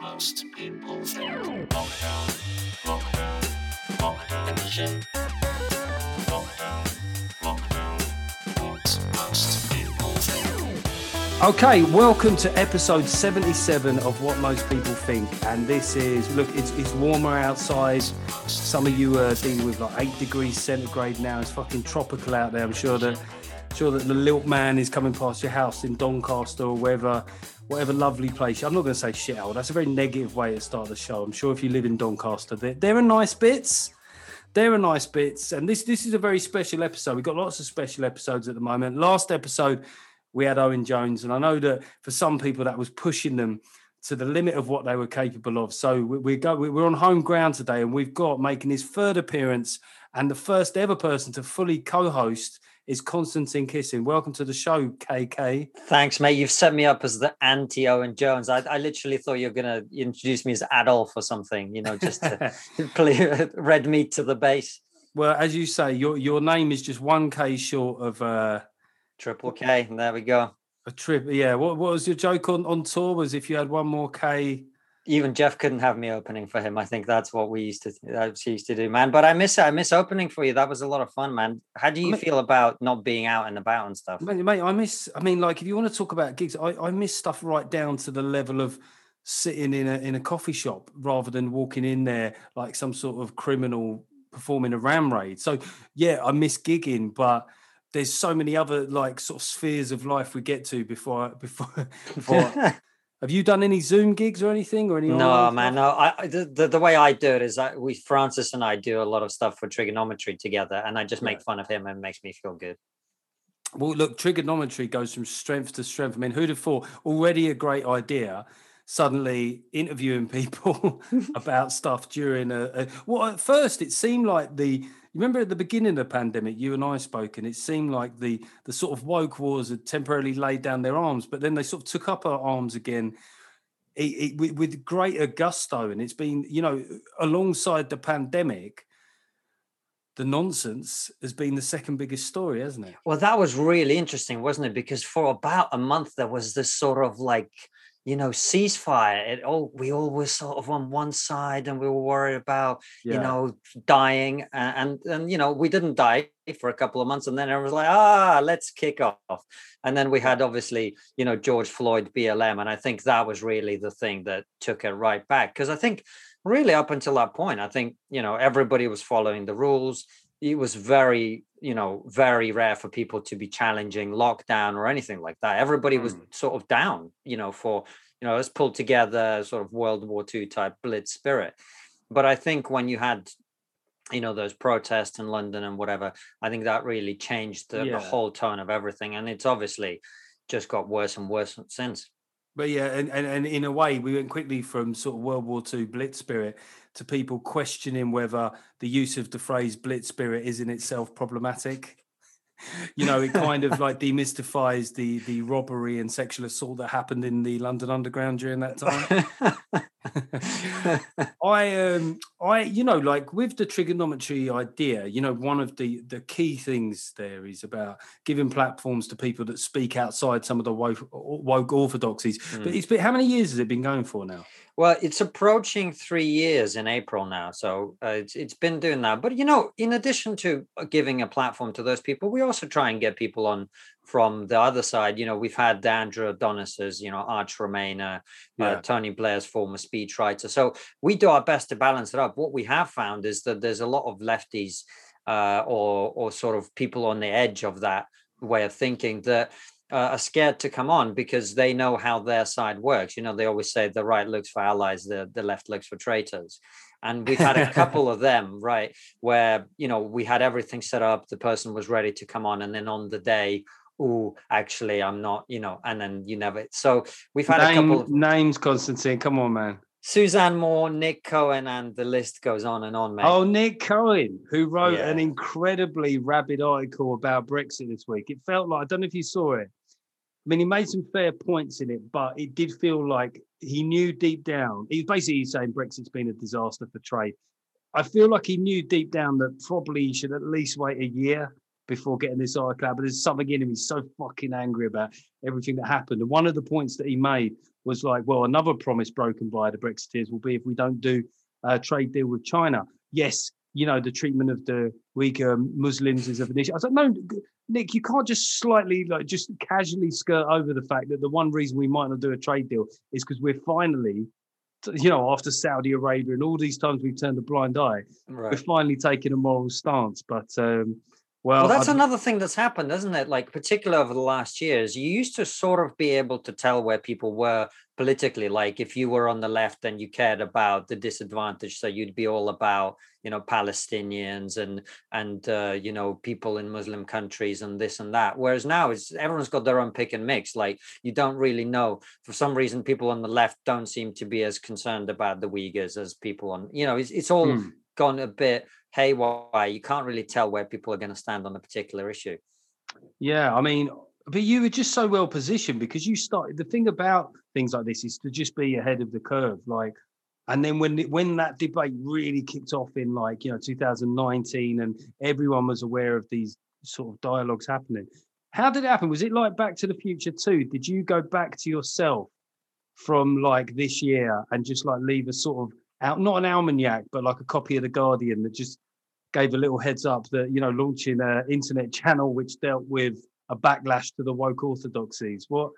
most people think. Lockdown, lockdown, lockdown. Lockdown, lockdown, what most people think. Okay, welcome to episode 77 of What Most People Think. And this is, look, it's, it's warmer outside. Some of you are dealing with like eight degrees centigrade now. It's fucking tropical out there. I'm sure that sure that the lilt man is coming past your house in Doncaster or wherever, whatever lovely place. I'm not going to say shithole. That's a very negative way to start the show. I'm sure if you live in Doncaster, there, there are nice bits. There are nice bits, and this this is a very special episode. We've got lots of special episodes at the moment. Last episode, we had Owen Jones, and I know that for some people that was pushing them to the limit of what they were capable of. So we, go, we're on home ground today, and we've got making his third appearance and the first ever person to fully co-host is Konstantin Kisin. Welcome to the show, KK. Thanks, mate. You've set me up as the anti Owen Jones. I, I literally thought you were going to introduce me as Adolf or something, you know, just to play red meat to the base. Well, as you say, your your name is just one K short of uh, Triple K. And there we go. a trip. Yeah. What, what was your joke on, on tour? Was if you had one more K. Even Geoff couldn't have me opening for him. I think that's what we used to that's what we used to do, man. But I miss it. I miss opening for you. That was a lot of fun, man. How do you mean- feel about not being out and about and stuff? Mate, mate, I miss. I mean, like, if you want to talk about gigs, I, I miss stuff right down to the level of sitting in a in a coffee shop rather than walking in there like some sort of criminal performing a ram raid. So yeah, I miss gigging, but there's so many other like sort of spheres of life we get to before before before. Have you done any Zoom gigs or anything or any? No, man, no. I I- the, the the way I do it is that we Francis and I do a lot of stuff for trigonometry together, and I just make fun of him and it makes me feel good. Well, look, trigonometry goes from strength to strength. I mean, who'd have thought already a great idea? Suddenly interviewing people about stuff during a, a well, at first it seemed like the remember at the beginning of the pandemic, you and I spoke, and it seemed like the the sort of woke wars had temporarily laid down their arms, but then they sort of took up our arms again. It, it, with, with greater gusto, and it's been, you know, alongside the pandemic, the nonsense has been the second biggest story, hasn't it? Well, that was really interesting, wasn't it? Because for about a month there was this sort of like, you know, ceasefire. It all we all were sort of on one side, and we were worried about, you know, dying, a- and, and you know, we didn't die for a couple of months, and then it was like, ah, let's kick off. And then we had obviously, you know, George Floyd, BLM, and I think that was really the thing that took it right back. Because I think really up until that point, I think you know everybody was following the rules it was very you know very rare for people to be challenging lockdown or anything like that everybody was Mm. sort of down you know for you know let's pull together sort of world war ii type blitz spirit but i think when you had you know those protests in london and whatever i think that really changed the, Yeah. the whole tone of everything and it's obviously just got worse and worse since But yeah, and, and, and in a way, we went quickly from sort of World War II blitz spirit to people questioning whether the use of the phrase blitz spirit is in itself problematic. You know, it kind of like demystifies the the robbery and sexual assault that happened in the London Underground during that time. I um I you know like with the trigonometry idea, you know one of the the key things there is about giving platforms to people that speak outside some of the woke, woke orthodoxies. But Mm. it's been how many years has it been going for now? Well, it's approaching three years in April now, so uh, it's it's been doing that. But you know, in addition to uh, giving a platform to those people, we also try and get people on from the other side. You know, we've had Andrew Adonis's, you know, Arch Remainer, Yeah. uh, Tony Blair's former speechwriter. So we do our best to balance it up. What we have found is that there's a lot of lefties uh, or or sort of people on the edge of that way of thinking that uh, are scared to come on because they know how their side works. You know, they always say the right looks for allies, the, the left looks for traitors. And we've had a couple of them, right, where, you know, we had everything set up, the person was ready to come on, and then on the day, oh, actually, I'm not, you know, and then you never. So we've had a couple of names, Konstantin. Come on, man. Suzanne Moore, Nick Cohen, and the list goes on and on, mate. Oh, Nick Cohen, who wrote an incredibly rabid article about Brexit this week. It felt like I don't know if you saw it. I mean, he made some fair points in it, but it did feel like he knew deep down. He was basically saying Brexit's been a disaster for trade. I feel like he knew deep down that probably he should at least wait a year before getting this article out, but there's something in him. He's so fucking angry about everything that happened. And one of the points that he made was like, well, another promise broken by the Brexiteers will be if we don't do a trade deal with China. Yes, you know, the treatment of the Uyghur Muslims is of an issue. I was like, no, Nick, you can't just slightly, like, just casually skirt over the fact that the one reason we might not do a trade deal is because we're finally you know, after Saudi Arabia and all these times we've turned a blind eye, right. we're finally taking a moral stance. But um, well, well that's I'd... another thing that's happened, isn't it? Like, particularly over the last years, you used to sort of be able to tell where people were politically. Like, if you were on the left and you cared about the disadvantage, so you'd be all about, you know, Palestinians and and uh, you know people in Muslim countries and this and that. Whereas now, it's everyone's got their own pick and mix. Like, you don't really know. For some reason, people on the left don't seem to be as concerned about the Uyghurs as people on. You know, it's it's all. Mm. Gone a bit haywire. You can't really tell where people are going to stand on a particular issue. Yeah, I mean, but you were just so well positioned because you started. The thing about things like this is to just be ahead of the curve, like. And then when when that debate really kicked off in like you know 2019, and everyone was aware of these sort of dialogues happening. How did it happen? Was it like Back to the Future too? Did you go back to yourself from like this year and just like leave a sort of out, not an almanac, but like a copy of the Guardian that just gave a little heads up that you know launching an internet channel which dealt with a backlash to the woke orthodoxies. What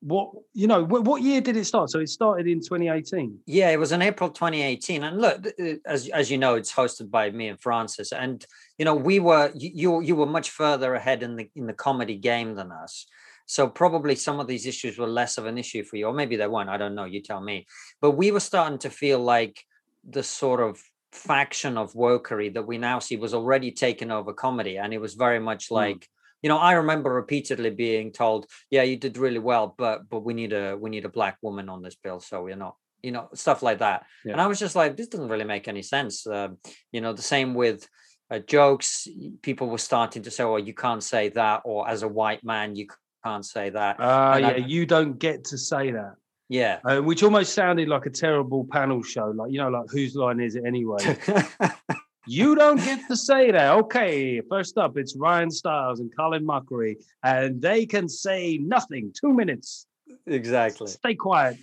what you know what, what year did it start? So it started in 2018 yeah it was in april 2018 and look as as you know it's hosted by me and francis. And you know we were you you were much further ahead in the in the comedy game than us so probably some of these issues were less of an issue for you, or maybe they weren't. I don't know. You tell me. But we were starting to feel like the sort of faction of wokery that we now see was already taken over comedy, and it was very much hmm. like. Mm. You know, I remember repeatedly being told, "Yeah, you did really well, but but we need a we need a black woman on this bill, so we're not." You know, stuff like that. Yeah. And I was just like, "This doesn't really make any sense." Uh, you know, the same with uh, jokes. People were starting to say, well you can't say that," or as a white man, you can't say that. Uh, yeah, I, you don't get to say that. Yeah. Uh, which almost sounded like a terrible panel show. Like, you know, like whose line is it anyway? you don't get to say that. Okay, first up, it's Ryan Stiles and Colin Mochrie, and they can say nothing. Two minutes. Exactly. Stay quiet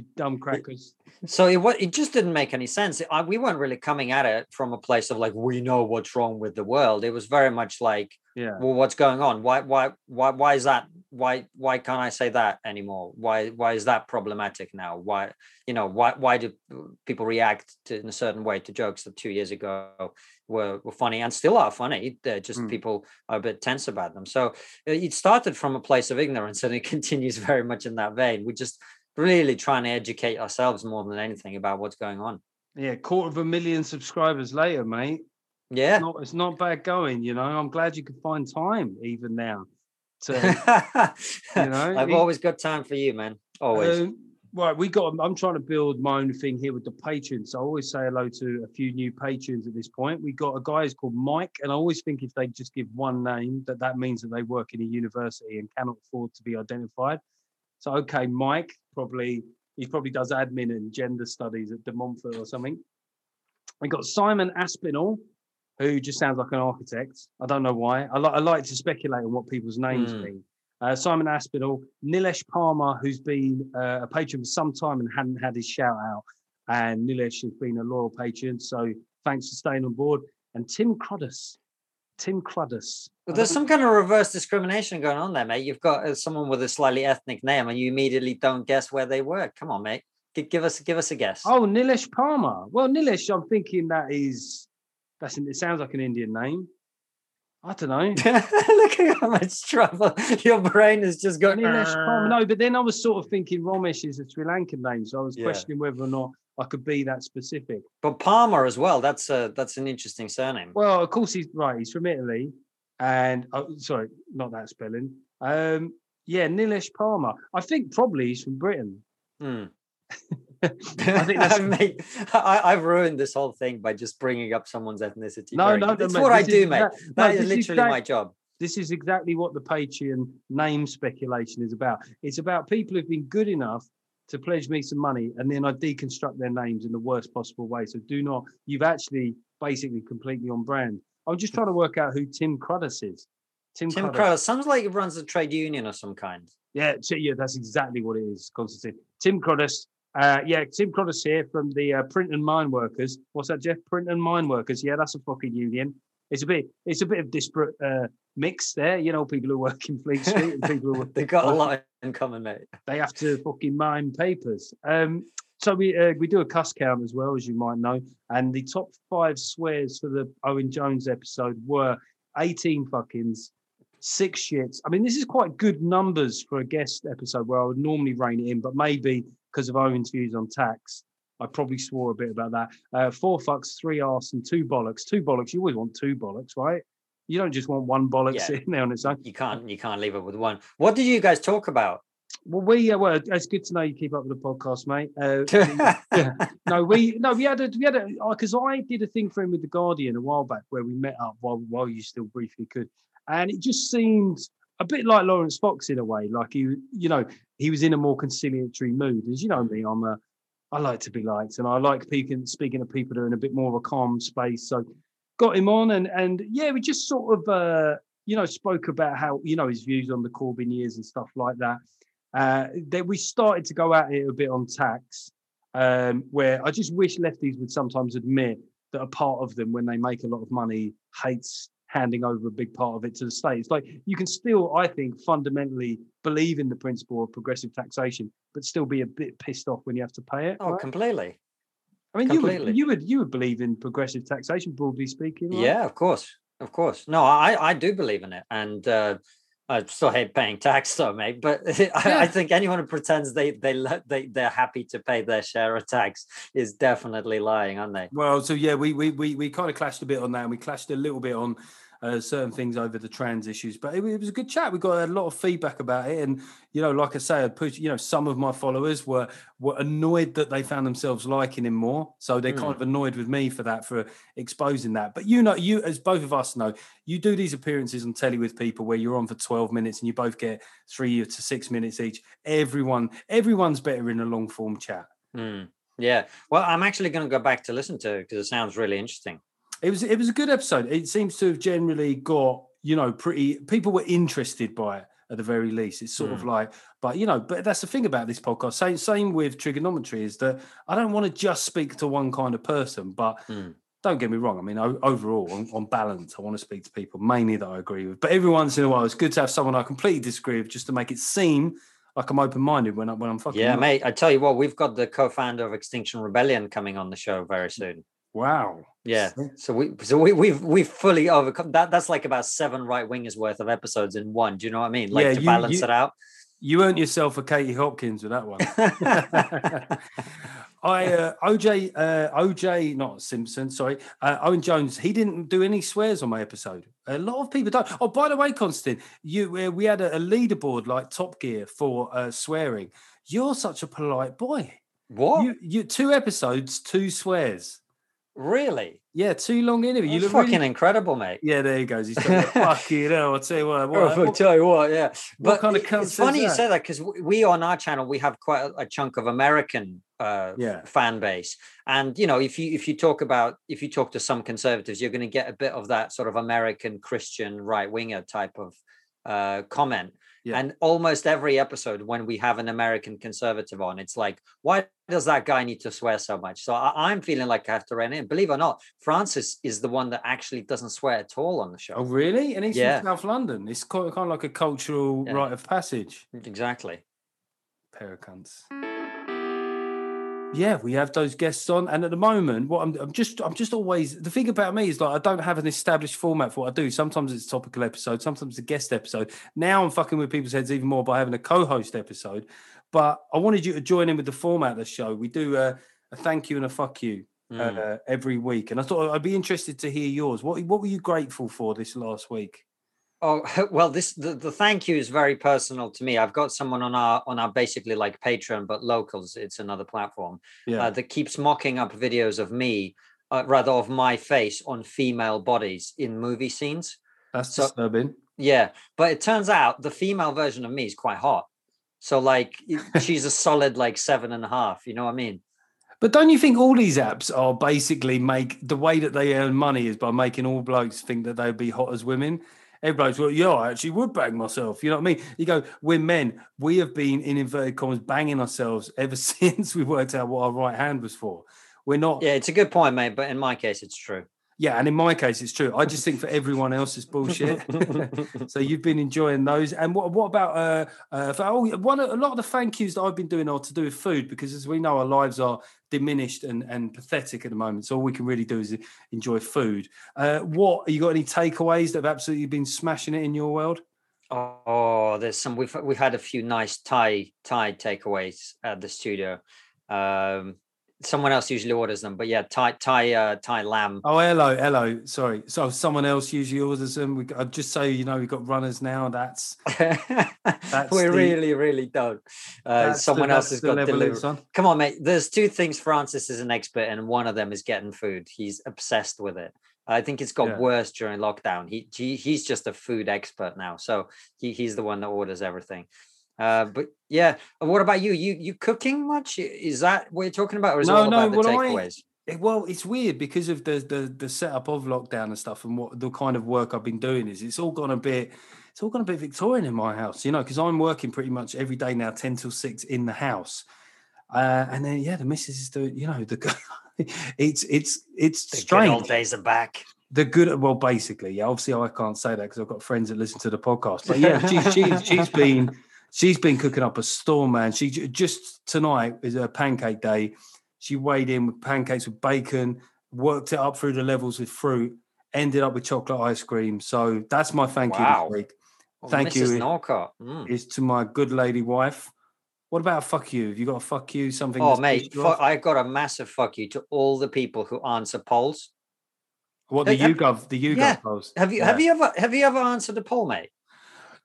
you dumb crackers. So it what it just didn't make any sense. I, we weren't really coming at it from a place of like we know what's wrong with the world. It was very much like, yeah, well, what's going on? Why, why, why, why is that? Why, why can't I say that anymore? Why, why is that problematic now? Why, you know, why, why do people react to, in a certain way to jokes that two years ago were, were funny and still are funny? They're just mm. people are a bit tense about them. So it started from a place of ignorance, and it continues very much in that vein. We just really trying to educate ourselves more than anything about what's going on. Yeah, quarter of a million subscribers later, mate. Yeah, it's not, it's not bad going. You know, I'm glad you could find time even now. To, you know, I've it, always got time for you, man. Always. Um, right, we got. I'm trying to build my own thing here with the patrons. So I always say hello to a few new patrons at this point. We got a guy who's called Mike, and I always think if they just give one name, that that means that they work in a university and cannot afford to be identified. So okay, Mike probably he probably does admin and gender studies at De Montfort or something. We got Simon Aspinall, who just sounds like an architect. I don't know why. I, li- I like to speculate on what people's names mm. mean. Uh, Simon Aspinall, Nilesh Palmer, who's been uh, a patron for some time and hadn't had his shout out. And Nilesh has been a loyal patron. So thanks for staying on board. And Tim Cruddas, Tim Cruddas. Well, there's some kind of reverse discrimination going on there, mate. You've got uh, someone with a slightly ethnic name, and you immediately don't guess where they work. Come on, mate. Give us give us a guess. Oh, Nilesh Palmer. Well, Nilesh, I'm thinking that is that's it sounds like an Indian name. I don't know. Look at how much trouble your brain has just got. Nilesh Palmer. No, but then I was sort of thinking Romesh is a Sri Lankan name, so I was yeah. questioning whether or not I could be that specific. But Palmer as well. That's a that's an interesting surname. Well, of course he's right. He's from Italy, and oh, sorry, not that spelling. Um, yeah, Nilesh Palmer. I think probably he's from Britain. Hmm. I think that's mate, I, have ruined this whole thing by just bringing up someone's ethnicity. No, no, that's no, what I do, mate. That, that is literally my job. This is exactly what the Patreon name speculation is about. It's about people who've been good enough to pledge me some money and then I deconstruct their names in the worst possible way. So do not, you've actually basically completely on brand. I'm just trying to work out who Tim Cruddas is. Tim, Tim Cruddas sounds like he runs a trade union of some kind. Yeah, yeah, that's exactly what it is, Konstantin. Tim Cruddas. Uh, yeah, Tim Cruddas here from the uh, Print and Mine Workers. What's that, Geoff? Print and Mine Workers. Yeah, that's a fucking union. It's a bit, it's a bit of disparate uh, mix there. You know, people who work in Fleet Street and people who they've got a lot in common, mate. They have to fucking mine papers. Um, so we uh, we do a cuss count as well, as you might know, and the top five swears for the Owen Jones episode were 18 fuckings, six shits. I mean, this is quite good numbers for a guest episode where I would normally rein it in, but maybe because of Owen's views on tax, I probably swore a bit about that. Uh, four fucks, three arse, and two bollocks. Two bollocks. You always want two bollocks, right? You don't just want one bollocks yeah. in there on its own. You can't. You can't leave it with one. What did you guys talk about? Well, we uh, well, it's good to know you keep up with the podcast, mate. Uh, yeah. No, we no, we had a we had a because uh, I did a thing for him with the Guardian a while back where we met up while while you still briefly could, and it just seemed a bit like Laurence Fox in a way. Like he, you know, he was in a more conciliatory mood. As you know me, I'm a I like to be liked, and I like speaking speaking to people that are in a bit more of a calm space. So got him on, and and yeah, we just sort of uh, you know spoke about how you know his views on the Corbyn years and stuff like that. Uh, then we started to go at it a bit on tax, um, where I just wish lefties would sometimes admit that a part of them, when they make a lot of money, hates handing over a big part of it to the state. It's like you can still, I think, fundamentally believe in the principle of progressive taxation, but still be a bit pissed off when you have to pay it. Oh, right? completely. I mean, completely. you would you would you would believe in progressive taxation, broadly speaking. Right? Yeah, of course, of course. No, I I do believe in it, and uh, I still hate paying tax though, mate. But I. I, think anyone who pretends they they they they're happy to pay their share of tax is definitely lying, aren't they? Well, so yeah, we we we, we kind of clashed a bit on that, and we clashed a little bit on uh, certain things over the trans issues. But it, it, was a good chat. We got a lot of feedback about it, and you know, like I say, I put you know some of my followers were were annoyed that they found themselves liking him more, so they're mm. kind of annoyed with me for that for exposing that. But you know, you as both of us know, you do these appearances on telly with people where you're on for twelve minutes and you both get three to six minutes each. Everyone, everyone's better in a long form chat. Mm. Yeah. Well, I'm actually going to go back to listen to it because it sounds really interesting. It was it was a good episode. It seems to have generally got you know pretty people were interested by it at the very least. It's sort mm. of hmm. like, but you know, but that's the thing about this podcast. Same same with trigonometry is that I don't want to just speak to one kind of person, but. Mm. Don't get me wrong. I mean, overall, on, on, balance, I want to speak to people mainly that I agree with. But every once in a while, it's good to have someone I completely disagree with, just to make it seem like I'm open minded when I when I'm fucking. Yeah, mate. I tell you what, we've got the co-founder of Extinction Rebellion coming on the show very soon. Wow. Yeah. So we so we we've we've fully overcome that. That's like about seven right wingers worth of episodes in one. Do you know what I mean? Like yeah, to you, balance you, it out. You earned yourself a Katie Hopkins with that one. I uh, OJ uh, OJ not Simpson sorry uh, Owen Jones he didn't do any swears on my episode. A lot of people don't. Oh, by the way, Constant, you uh, we had a, a, leaderboard like Top Gear for uh, swearing. You're such a polite boy. What? You, you two episodes, two swears. Really? Yeah, too long interview. You look fucking really... incredible, mate. Yeah, there he goes. He's fucking hell. I'll tell you what. what, I'll tell you what. Yeah, but kind of it's funny you say that because we on our channel we have quite a, a chunk of American uh, yeah. fan base, and you know if you if you talk about if you talk to some conservatives, you're going to get a bit of that sort of American Christian right winger type of uh, comment. Yeah. And almost every episode, when we have an American conservative on, it's like, why does that guy need to swear so much? So I, am feeling like I have to rein in. Believe it or not, Francis is the one that actually doesn't swear at all on the show. Oh, really? And he's yeah. from South London. It's kind of like a cultural yeah. rite of passage. Exactly. Pair of cunts yeah, we have those guests on, and at the moment, what I'm, I'm, just, I'm just always the thing about me is like I don't have an established format for what I do. Sometimes it's topical episode, sometimes a guest episode. Now I'm fucking with people's heads even more by having a co-host episode. But I wanted you to join in with the format of the show. We do a, a thank you and a fuck you mm. uh, every week, and I thought I'd be interested to hear yours. What, what were you grateful for this last week? Oh well, this the, the thank you is very personal to me. I've got someone on our on our basically like Patreon, but locals. It's another platform yeah. uh, that keeps mocking up videos of me, uh, rather of my face on female bodies in movie scenes. That's so, disturbing. Yeah, but it turns out the female version of me is quite hot. So like she's a solid like seven and a half. You know what I mean? But don't you think all these apps are basically make the way that they earn money is by making all blokes think that they'd be hot as women? Everybody's well, yeah, I actually would bang myself. You know what I mean? You go, we're men. We have been in inverted commas banging ourselves ever since we worked out what our right hand was for. We're not. Yeah, it's a good point, mate. But in my case, it's true. Yeah, and in my case, it's true. I just think for everyone else, it's bullshit. so you've been enjoying those. And what what about uh, uh for, oh, one a lot of the thank yous that I've been doing are to do with food because as we know, our lives are diminished and and pathetic at the moment. So all we can really do is enjoy food. Uh, what you got any takeaways that have absolutely been smashing it in your world? Oh, there's some. We've we've had a few nice Thai Thai takeaways at the studio. Um, someone else usually orders them, but yeah, Thai Thai uh, Thai lamb. Oh, hello, hello. Sorry, so someone else usually orders them. We I'll just say you know we've got runners now. That's, that's we the, really really don't. Uh, someone the, else has got delivery. Come on, mate. There's two things Francis is an expert in, and one of them is getting food. He's obsessed with it. I think it's got yeah. worse during lockdown. He, he he's just a food expert now, so he, he's the one that orders everything. Uh, but yeah, what about you? You you cooking much? Is that what you're talking about, or is no, it all no, about the takeaways? I, well, it's weird because of the, the the setup of lockdown and stuff, and what the kind of work I've been doing is it's all gone a bit. It's all gone a bit Victorian in my house, you know, because I'm working pretty much every day now, ten till six in the house, uh, and then yeah, the missus is doing, you know, the it's it's it's the strange. old days are back the good well basically yeah obviously i can't say that because i've got friends that listen to the podcast but yeah she, she, she's been she's been cooking up a storm, man. She just tonight is a pancake day. She weighed in with pancakes with bacon, worked it up through the levels with fruit, ended up with chocolate ice cream. So that's my thank wow. you this week. Well, thank Mrs. you. Norcott. Mm. Is to my good lady wife. What about fuck you? Have you got a fuck you? Something? Oh, mate, I got a massive fuck you to all the people who answer polls. What the have, YouGov, the YouGov yeah. polls? Have you yeah. have you ever have you ever answered a poll, mate?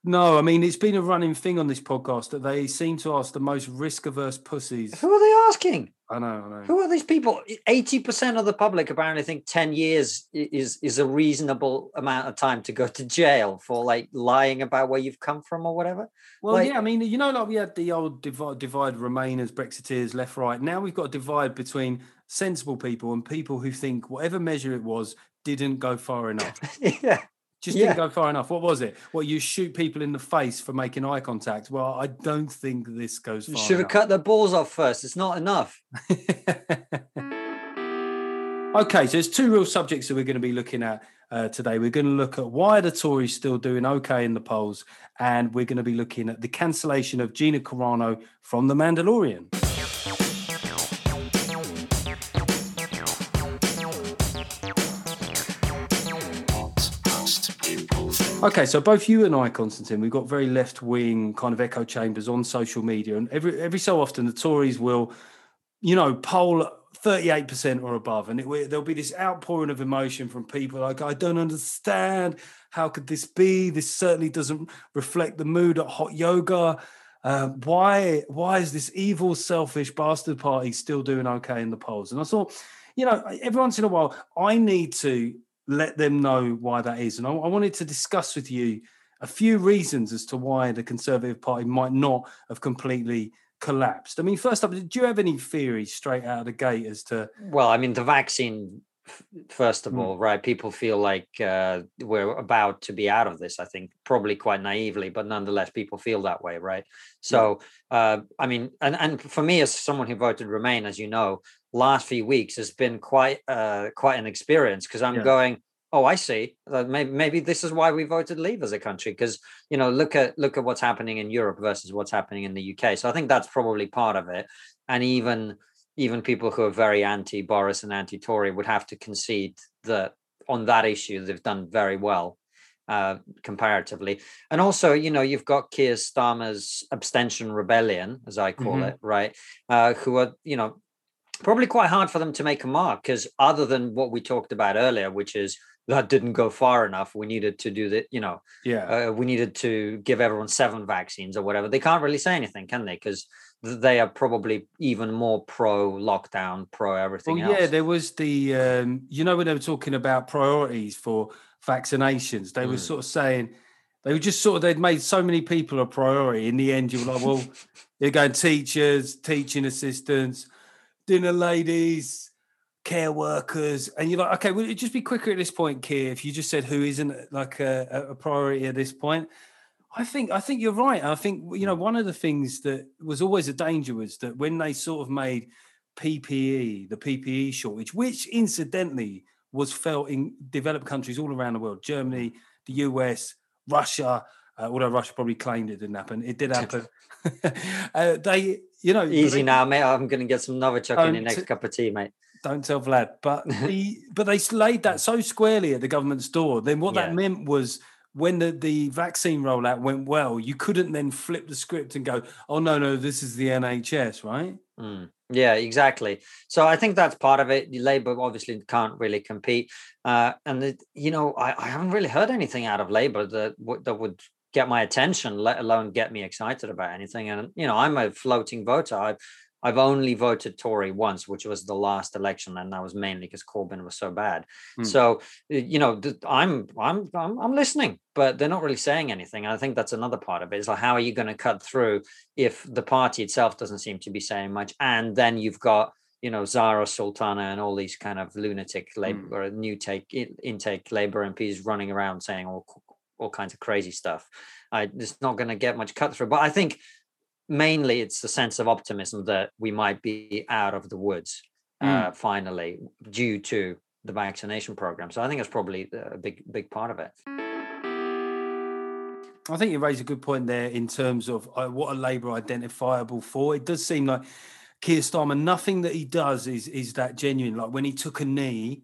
No, I mean it's been a running thing on this podcast that they seem to ask the most risk-averse pussies. Who are they asking? I know, I know. Who are these people? Eighty percent of the public apparently think ten years is is a reasonable amount of time to go to jail for like lying about where you've come from or whatever. Well, like, yeah, I mean, you know, like we had the old divide, divide Remainers, Brexiteers, left, right. Now we've got a divide between sensible people and people who think whatever measure it was didn't go far enough. yeah. Just yeah. didn't go far enough. What was it? Well, you shoot people in the face for making eye contact. Well, I don't think this goes. You should have cut their balls off first. It's not enough. okay, so there's two real subjects that we're going to be looking at uh, today. We're going to look at why the Tories still doing okay in the polls, and we're going to be looking at the cancellation of Gina Carano from The Mandalorian. Okay, so both you and I, Konstantin, we've got very left wing kind of echo chambers on social media, and every every so often the Tories will, you know, poll thirty eight percent or above, and it, there'll be this outpouring of emotion from people like, "I don't understand. How could this be? This certainly doesn't reflect the mood at hot yoga." Uh, why why is this evil, selfish bastard party still doing okay in the polls? And I thought, you know, every once in a while, I need to let them know why that is. And I, I, wanted to discuss with you a few reasons as to why the Conservative Party might not have completely collapsed. I mean, first up, do you have any theories straight out of the gate as to? Well, I mean, the vaccine. First of mm. all, right? People feel like uh, we're about to be out of this. I think probably quite naively, but nonetheless, people feel that way, right? So, yeah. uh, I mean, and and for me, as someone who voted Remain, as you know, last few weeks has been quite uh, quite an experience because I'm yeah. going, oh, I see. maybe maybe this is why we voted Leave as a country because you know look at look at what's happening in Europe versus what's happening in the UK. So I think that's probably part of it. And even even people who are very anti Boris and anti Tory would have to concede that on that issue they've done very well uh, comparatively. And also, you know, you've got Keir Starmer's abstention rebellion, as I call mm-hmm. it, right? Uh, who are, you know, probably quite hard for them to make a mark because other than what we talked about earlier, which is that didn't go far enough, we needed to do that, you know, yeah, uh, we needed to give everyone seven vaccines or whatever. They can't really say anything, can they? Because they are probably even more pro lockdown, pro everything well, else. Yeah, there was the, um, you know, when they were talking about priorities for vaccinations, they mm. were sort of saying, they were just sort of, they'd made so many people a priority. In the end, you were like, well, they're going teachers, teaching assistants, dinner ladies, care workers, and you're like, okay, will it just be quicker at this point, Keir? If you just said who isn't like a, a priority at this point, I think I think you're right. I think you know one of the things that was always a danger was that when they sort of made PPE, the PPE shortage, which incidentally was felt in developed countries all around the world, Germany, the US, Russia. Uh, although Russia probably claimed it didn't happen, it did happen. uh, they, you know, easy now, mate. I'm going to get some Novichok in your next t- cup of tea, mate. Don't tell Vlad. But the, but they laid that so squarely at the government's door. Then what yeah. that meant was when the, the vaccine rollout went well, you couldn't then flip the script and go, oh, no, no, this is the NHS, right? Mm. Yeah, exactly. So I think that's part of it. The Labour obviously can't really compete. Uh, and, the, you know, I, I, haven't really heard anything out of Labour that, that would get my attention, let alone get me excited about anything. And, you know, I'm a floating voter. I've, I've only voted Tory once, which was the last election, and that was mainly because Corbyn was so bad. Mm. So you know, I'm I'm I'm I'm listening, but they're not really saying anything. And I think that's another part of it. Is like, how are you going to cut through if the party itself doesn't seem to be saying much, and then you've got you know Zara Sultana and all these kind of lunatic labor mm. new take intake labor MPs running around saying all all kinds of crazy stuff. I, it's not going to get much cut through. But I think mainly it's the sense of optimism that we might be out of the woods mm. uh, finally due to the vaccination program. So I think it's probably a big big part of it. I think you raise a good point there in terms of uh, what a Labour identifiable for. It does seem like Keir Starmer, nothing that he does is is that genuine. Like when he took a knee,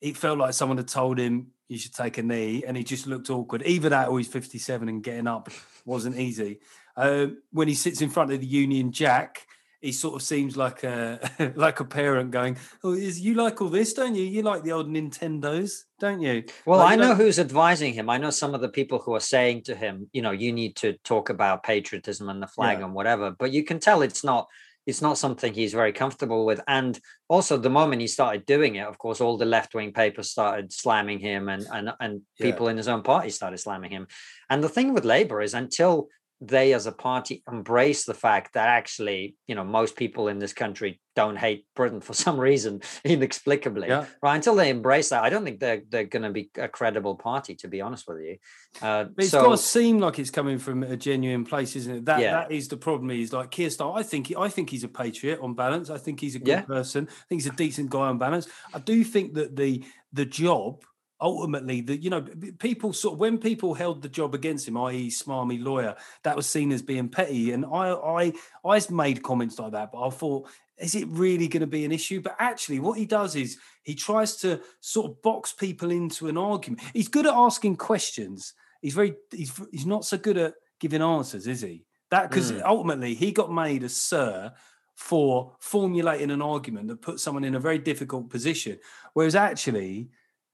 it felt like someone had told him you should take a knee, and he just looked awkward. Either that or he's 57 and getting up wasn't easy. Uh, when he sits in front of the Union Jack, he sort of seems like a like a parent going, "Oh, is you like all this, don't you? You like the old Nintendos, don't you?" Well, like, I know like- who's advising him. I know some of the people who are saying to him, "You know, you need to talk about patriotism and the flag yeah. and whatever." But you can tell it's not it's not something he's very comfortable with. And also, the moment he started doing it, of course, all the left wing papers started slamming him, and and and people yeah. in his own party started slamming him. And the thing with Labour is, until they as a party embrace the fact that actually you know most people in this country don't hate britain for some reason inexplicably yeah. right until they embrace that i don't think they're they're going to be a credible party to be honest with you uh, it's so, got to seem like it's coming from a genuine place isn't it that yeah. that is the problem is like Keir Starmer, i think i think he's a patriot on balance i think he's a good yeah. person i think he's a decent guy on balance i do think that the the job ultimately the you know people sort of when people held the job against him i.e smarmy lawyer that was seen as being petty. And i i i made comments like that but i thought is it really going to be an issue? But actually what he does is he tries to sort of box people into an argument. He's good at asking questions. He's very he's, he's not so good at giving answers is he? That because mm. ultimately he got made a sir for formulating an argument that puts someone in a very difficult position. Whereas actually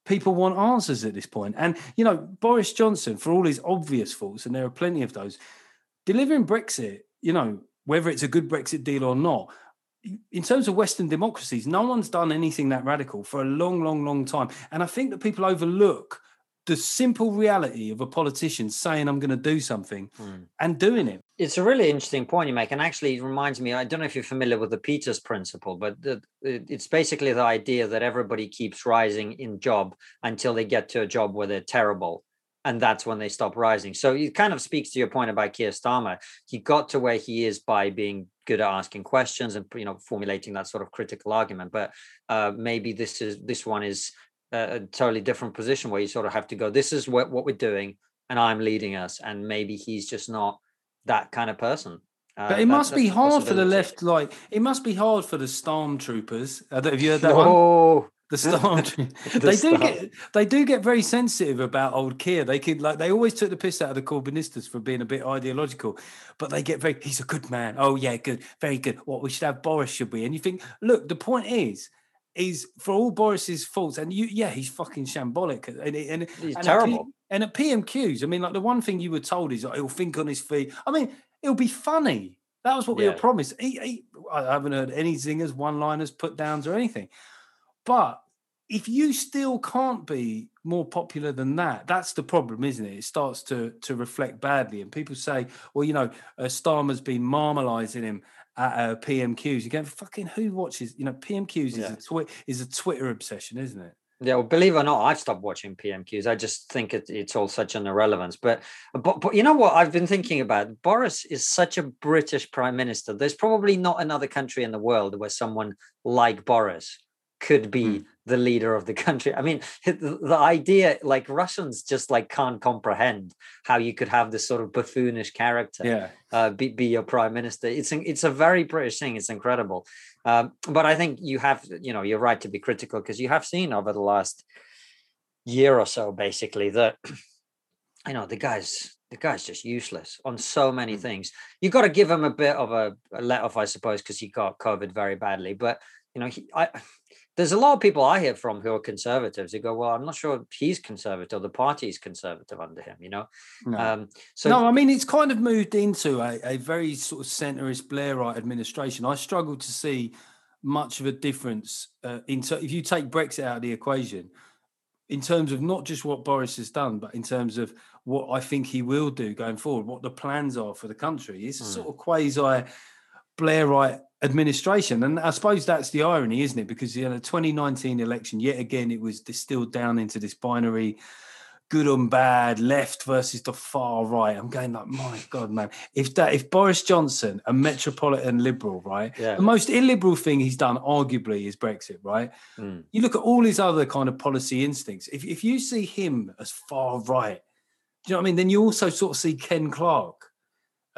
people want answers at this point. And, you know, Boris Johnson, for all his obvious faults, and there are plenty of those, delivering Brexit, you know, whether it's a good Brexit deal or not, in terms of Western democracies, no one's done anything that radical for a long, long, long time. And I think that people overlook the simple reality of a politician saying I'm going to do something mm. and doing it. It's a really interesting point you make, and actually it reminds me. I don't know if you're familiar with the Peters principle, but the, it's basically the idea that everybody keeps rising in job until they get to a job where they're terrible, and that's when they stop rising. So it kind of speaks to your point about Keir Starmer. He got to where he is by being good at asking questions and you know formulating that sort of critical argument. But uh, maybe this is this one is a, totally different position where you sort of have to go, this is what, what we're doing, and I'm leading us. And maybe he's just not that kind of person. Uh, but it that, must be hard for the left. Like it must be hard for the stormtroopers. Have you heard that oh, one? The storm. the they do get they do get very sensitive about old Keir. They could like they always took the piss out of the Corbynistas for being a bit ideological, but they get very. He's a good man. Oh yeah, good, very good. What we should have Boris should we? And you think, look, the point is is for all Boris's faults, and you, yeah, he's fucking shambolic, and, and he's and terrible. At P, and at PMQs, I mean, like the one thing you were told is like, he'll think on his feet. I mean, it'll be funny. That was what yeah. we were promised. He, he, I haven't heard any zingers, one-liners, put downs, or anything. But if you still can't be more popular than that, that's the problem, isn't it? It starts to to reflect badly, and people say, "Well, you know, uh, Starmer's been marmalising him." At uh, PMQs. You go, fucking who watches? You know, PMQs Yeah. is a twi- is a Twitter obsession, isn't it? Yeah, well, believe it or not, I've stopped watching PMQs. I just think it, it's all such an irrelevance. But, but but you know what I've been thinking about? Boris is such a British prime minister. There's probably not another country in the world where someone like Boris could be Mm. The leader of the country. I mean, the, idea, like Russians, just like can't comprehend how you could have this sort of buffoonish character Yeah. uh, be, be your prime minister. It's it's a very British thing. It's incredible. Um, but I think you have, you know, you're right to be critical because you have seen over the last year or so, basically, that you know the guy's the guy's just useless on so many Mm. things. You got to give him a bit of a, a let off, I suppose, because he got COVID very badly. But you know, he, I there's a lot of people I hear from who are conservatives who go, "Well, I'm not sure he's conservative. The party's conservative under him." You know, No. um, so no, I mean it's kind of moved into a, a very sort of centrist Blairite administration. I struggle to see much of a difference uh, in ter- if you take Brexit out of the equation, in terms of not just what Boris has done, but in terms of what I think he will do going forward, what the plans are for the country. It's a Mm. sort of quasi Blairite administration, and I suppose that's the irony, isn't it? Because you know, the 2019 election, yet again, it was distilled down into this binary good and bad, left versus the far right. I'm going like, my God, man. If that if Boris Johnson, a metropolitan liberal, right? yeah, The most illiberal thing he's done, arguably, is Brexit, right? Mm. You look at all his other kind of policy instincts. If if you see him as far right, do you know what I mean? Then you also sort of see Ken Clarke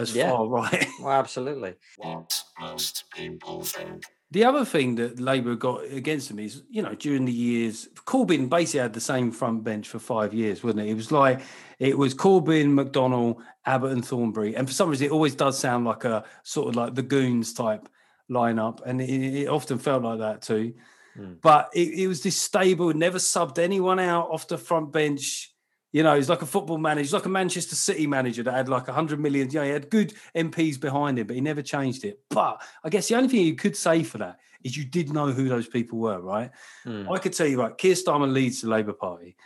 as Yeah. far right. well, absolutely. What most people think. The other thing that Labour got against them is, you know, during the years, Corbyn basically had the same front bench for five years, wasn't it? It was like it was Corbyn, McDonnell, Abbott, and Thornberry, and for some reason, it always does sound like a sort of like the goons type lineup, and it, it often felt like that too. Mm. But it, it was this stable, never subbed anyone out off the front bench. You know, he's like a football manager, he's like a Manchester City manager that had like a hundred million. Yeah, he had good MPs behind him, but he never changed it. But I guess the only thing you could say for that is you did know who those people were, right? Mm. I could tell you, right, Keir Starmer leads the Labour Party.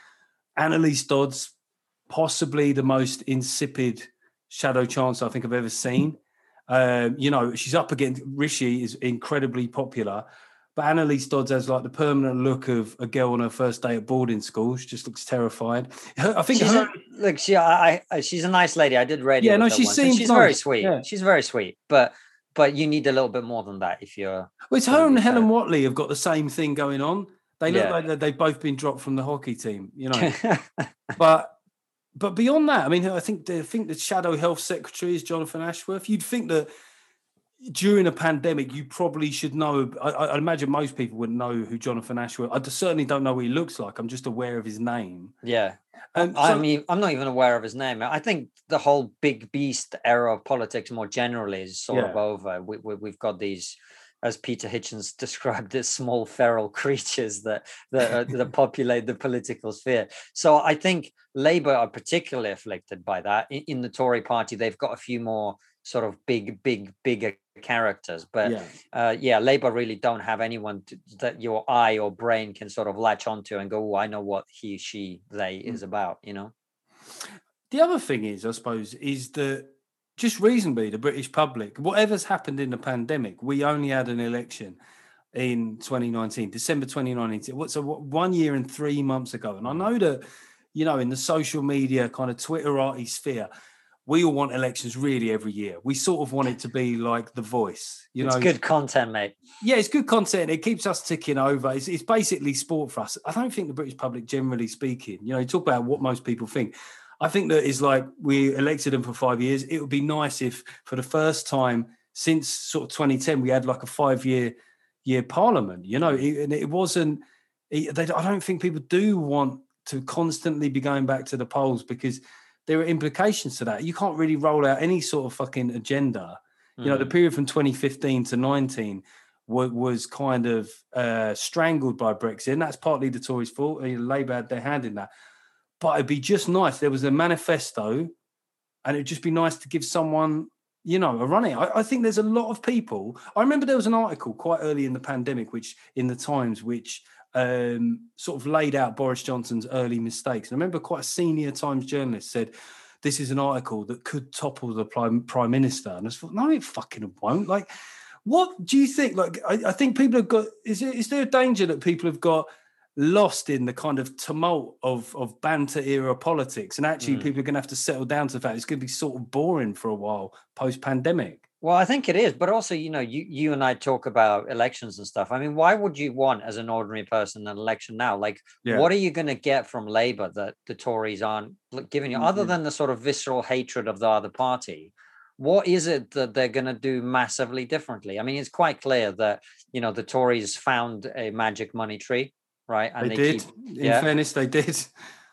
Anneliese Dodds, possibly the most insipid shadow chancellor I think I've ever seen. Um, you know, she's up against Rishi is incredibly popular, but Anneliese Dodds has like the permanent look of a girl on her first day at boarding school. She just looks terrified. Her, I think She's her, a, look, she, I, I, she's a nice lady. I did radio. Yeah, no, she seems she's very sweet. yeah. She's very sweet, but but you need a little bit more than that if you're. well, it's her and Helen. Whately have got the same thing going on. They look Yeah. like they've both been dropped from the hockey team, you know. but but beyond that, I mean, I think the I think the shadow health secretary is Jonathan Ashworth. You'd think that during a pandemic, you probably should know. I, I imagine most people wouldn't know who Jonathan Ashworth. I certainly don't know what he looks like. I'm just aware of his name. yeah, Um, I so- mean, I'm not even aware of his name. I think the whole big beast era of politics, more generally, is sort of over. We, we, we've got these. As Peter Hitchens described as small feral creatures that that, uh, that populate the political sphere. So I think Labour are particularly afflicted by that. In, in the Tory party, they've got a few more sort of big, big, bigger characters. But yeah. uh, yeah, Labour really don't have anyone to, that your eye or brain can sort of latch onto and go, oh, I know what he, she, they Mm. is about, you know? The other thing is, I suppose, is that just reasonably, the British public, whatever's happened in the pandemic, we only had an election in 2019, December 2019. What's so one year and three months ago? And I know that, you know, in the social media kind of Twitterati sphere, we all want elections really every year. We sort of want it to be like the voice, you it's know. good content, mate. Yeah, it's good content. It keeps us ticking over. It's, it's basically sport for us. I don't think the British public, generally speaking, you know, you talk about what most people think. I think that is like we elected them for five years. It would be nice if, for the first time since sort of 2010, we had like a five-year year parliament. You know, it, and it wasn't. It, they, I don't think people do want to constantly be going back to the polls because there are implications to that. You can't really roll out any sort of fucking agenda you know the Mm. period from 2015 to 19 was, was kind of uh, strangled by brexit and that's partly the tories fault uh, labour had their hand in that but it'd be just nice there was a manifesto and it'd just be nice to give someone you know a running I, I think there's a lot of people i remember there was an article quite early in the pandemic which in the times which um, sort of laid out boris johnson's early mistakes and i remember quite a senior times journalist said this is an article that could topple the prime, prime minister. And I thought, no, it fucking won't. Like, What do you think? Like, I, I think people have got. Is, it, is there a danger that people have got lost in the kind of tumult of of banter era politics, and actually, mm. people are going to have to settle down to the fact it's going to be sort of boring for a while post pandemic? Well, I think it is, but also, you know, you you and I talk about elections and stuff. I mean, why would you want, as an ordinary person, an election now? Like, yeah. what are you going to get from Labour that the Tories aren't giving you, mm-hmm. other than the sort of visceral hatred of the other party? what is it that they're going to do massively differently? I mean, it's quite clear that you know the Tories found a magic money tree, right? And they, they did. Keep, In yeah. fairness, they did.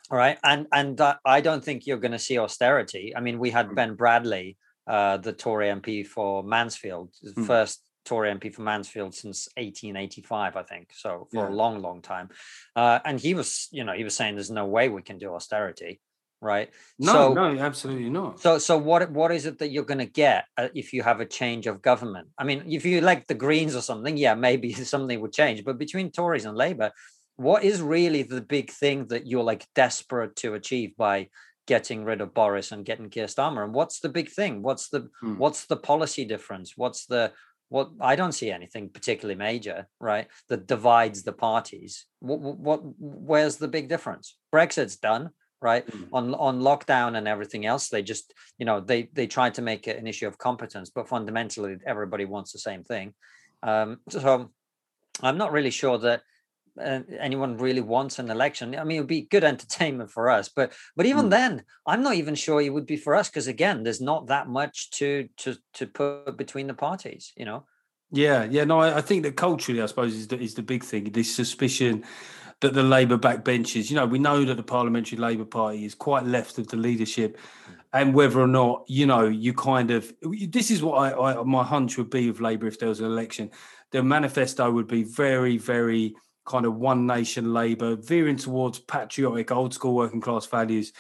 Right, and and uh, I don't think you're going to see austerity. I mean, we had mm. Ben Bradley, uh, the Tory MP for Mansfield, mm. first Tory MP for Mansfield since 1885, I think. So for yeah. a long, long time, uh, and he was, you know, he was saying there's no way we can do austerity right? No, so, no, absolutely not. So, so what what is it that you're going to get uh, if you have a change of government? I mean, if you like the Greens or something, yeah, maybe something would change. But between Tories and Labour, what is really the big thing that you're like desperate to achieve by getting rid of Boris and getting Keir Starmer? And what's the big thing? What's the hmm. what's the policy difference? What's the what I don't see anything particularly major, right? That divides the parties. What, what, where's the big difference? Brexit's done right mm. on on lockdown and everything else they just you know they they tried to make it an issue of competence but fundamentally everybody wants the same thing um, so i'm not really sure that uh, anyone really wants an election i mean it would be good entertainment for us but but even mm. then i'm not even sure it would be for us because again there's not that much to to to put between the parties you know yeah yeah no i, I think that culturally i suppose is the, is the big thing this suspicion that the Labour backbenchers, you know, we know that the Parliamentary Labour Party is quite left of the leadership, and whether or not, you know, you kind of this is what I, I my hunch would be with Labour if there was an election. Their manifesto would be very, very kind of one nation Labour, veering towards patriotic, old school working class values,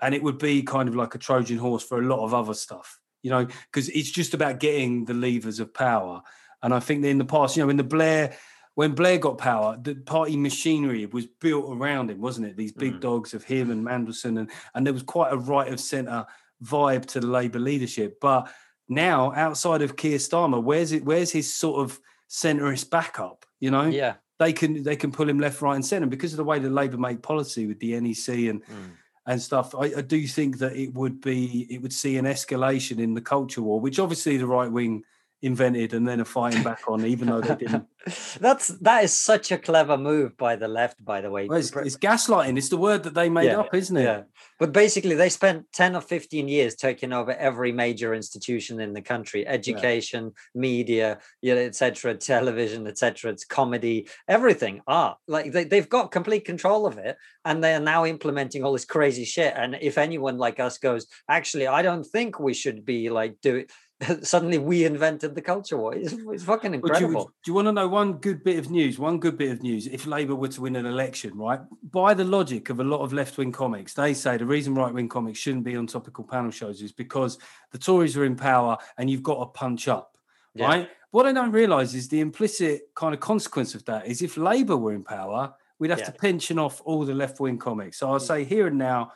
and it would be kind of like a Trojan horse for a lot of other stuff, you know, because it's just about getting the levers of power. And I think that in the past, you know, in the Blair when Blair got power, the party machinery was built around him, wasn't it? These big mm. dogs of him and Mandelson, and and there was quite a right of centre vibe to the Labour leadership. But now, outside of Keir Starmer, where's it? Where's his sort of centrist backup? You know, yeah, they can they can pull him left, right, and centre because of the way the Labour make policy with the NEC and. Mm. And stuff. I, I do think that it would be, it would see an escalation in the culture war, which obviously the right wing invented and then are fighting back on, even though they didn't. That's that is such a clever move by the left, by the way. Well, it's, it's, gaslighting. It's the word that they made yeah, up, isn't it? Yeah. But basically, they spent ten or fifteen years taking over every major institution in the country: education, yeah. media, you know, etc., television, etc. It's comedy, everything, art. Like they, they've got complete control of it, and they are now implementing all this crazy shit. And if anyone like us goes, actually, I don't think we should be like doing suddenly we invented the culture war. It's, it's fucking incredible. Do you, do you, want to know one good bit of news? One good bit of news. If Labour were to win an election, right, by the logic of a lot of left wing comics, they say the reason right wing comics shouldn't be on topical panel shows is because the Tories are in power and you've got to punch up, yeah. right? What I don't realise is the implicit kind of consequence of that is if Labour were in power, we'd have yeah. to pension off all the left wing comics. So I'll say here and now,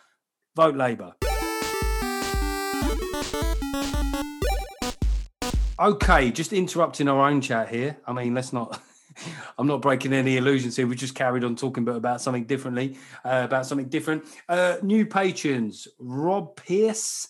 vote Labour. Okay, just interrupting our own chat here. I mean, let's not. I'm not breaking any illusions here. We just carried on talking about, about something differently, uh, about something different. Uh, new patrons: Rob Pierce,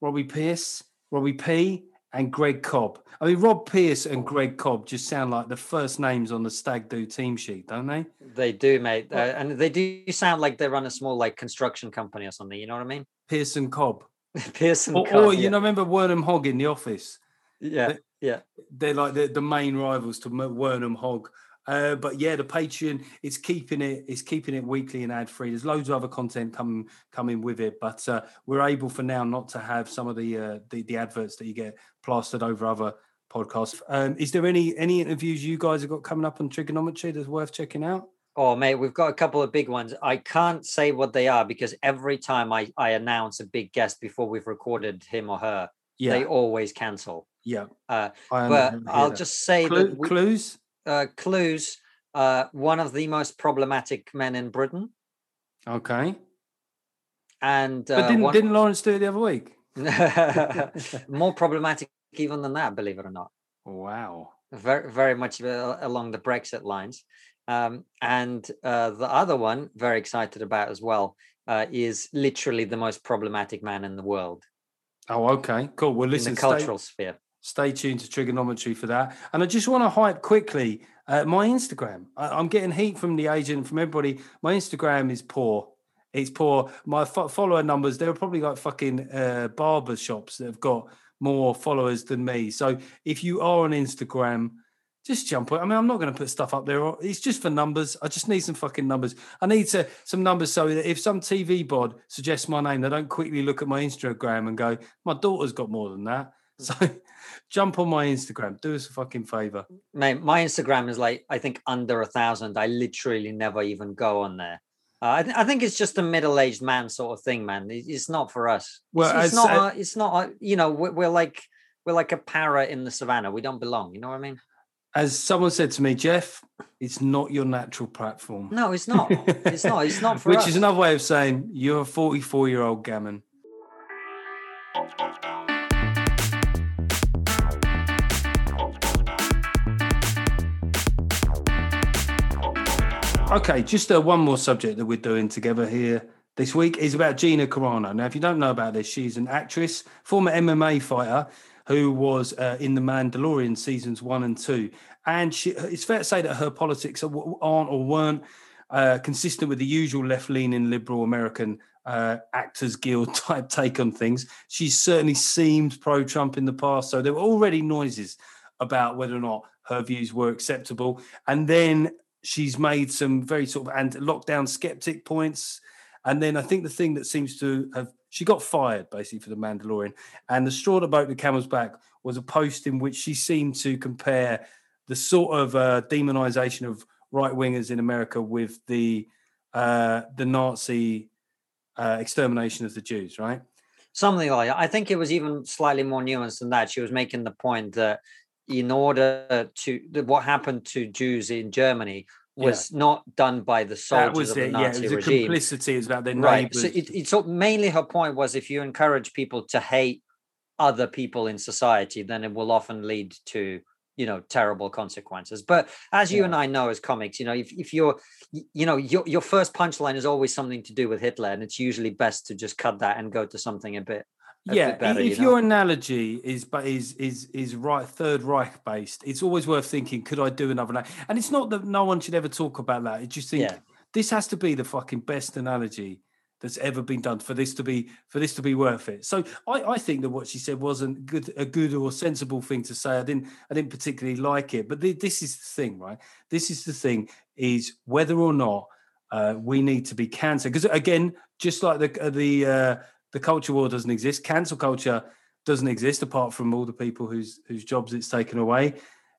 Robbie Pierce, Robbie P, and Greg Cobb. I mean, Rob Pierce and Greg Cobb just sound like the first names on the Stag Do team sheet, don't they? They do, mate, uh, and they do sound like they run a small like construction company or something. You know what I mean? Pearson Cobb. Pearson or, Cobb. Or you yeah. know, remember Wernham Hogg in the office? Yeah, they, yeah. They're like the, the main rivals to Wernham Hogg. Uh, but yeah, the Patreon it's keeping it it's keeping it weekly and ad free. There's loads of other content coming coming with it, but uh, we're able for now not to have some of the, uh, the, the adverts that you get plastered over other podcasts. Um, is there any any interviews you guys have got coming up on trigonometry that's worth checking out? Oh mate, we've got a couple of big ones. I can't say what they are because every time I I announce a big guest before we've recorded him or her, yeah. they always cancel. Yeah. Uh, but I'll that. just say Clu- that we, clues. Uh, clues. Uh, one of the most problematic men in Britain. Okay. And but didn't, uh, one... didn't Laurence do it the other week? more problematic even than that, believe it or not. Wow. Very, very much uh, along the Brexit lines. Um, and uh, the other one, very excited about as well, uh, is literally the most problematic man in the world. Oh, okay, cool. Well, listen, in the cultural stay, sphere. Stay tuned to Trigonometry for that. And I just want to hype quickly uh, my Instagram. I, am getting heat from the agent, from everybody. My Instagram is poor. It's poor. My fo- follower numbers, they're probably like fucking uh, barber shops that have got more followers than me. So if you are on Instagram, just jump on. I mean, I'm not going to put stuff up there. It's just for numbers. I just need some fucking numbers. I need to some numbers so that if some TV bod suggests my name, they don't quickly look at my Instagram and go, "My daughter's got more than that." So jump on my Instagram. Do us a fucking favor. Mate, my Instagram is like I think under a thousand. I literally never even go on there. Uh, I, th- I, think it's just a middle-aged man sort of thing, man. It's not for us. Well, it's, it's not. Uh, it's not. you know, we're, we're, like we're like a parrot in the savannah. We don't belong. You know what I mean? As someone said to me, Geoff, it's not your natural platform. No, it's not. It's not. It's not for Which us. is another way of saying you're a 44-year-old gammon. Okay, just uh, one more subject that we're doing together here this week is about Gina Carano. Now, if you don't know about this, she's an actress, former MMA fighter who was uh, in The Mandalorian seasons one and two. And she, it's fair to say that her politics aren't or weren't uh, consistent with the usual left leaning liberal American uh, Actors Guild type take on things. She certainly seemed pro Trump in the past. So there were already noises about whether or not her views were acceptable. And then she's made some very sort of and lockdown skeptic points. And then I think the thing that seems to have she got fired basically for the Mandalorian. And the straw that broke the camel's back was a post in which she seemed to compare the sort of uh, demonization of right wingers in America with the uh, the Nazi uh, extermination of the Jews, right? Something like that. I think it was even slightly more nuanced than that. She was making the point that in order to what happened to Jews in Germany was yeah. not done by the soldiers of the it, Nazi yeah, it was regime. A complicity is about their right. neighbors. So it, it's mainly her point was if you encourage people to hate other people in society, then it will often lead to you know terrible consequences. But as you yeah. and I know as comics, you know if if you're you know your your first punchline is always something to do with Hitler, and it's usually best to just cut that and go to something a bit yeah, better, if you know? your analogy is but is is is right Third Reich based, it's always worth thinking. Could I do another? And it's not that no one should ever talk about that. It's just think yeah. this has to be the fucking best analogy that's ever been done for this to be for this to be worth it. So I, I think that what she said wasn't good a good or sensible thing to say. I didn't I didn't particularly like it. But the, this is the thing, right? This is the thing is whether or not uh, we need to be cancer because again, just like the the uh, the culture war doesn't exist. Cancel culture doesn't exist apart from all the people whose whose jobs it's taken away,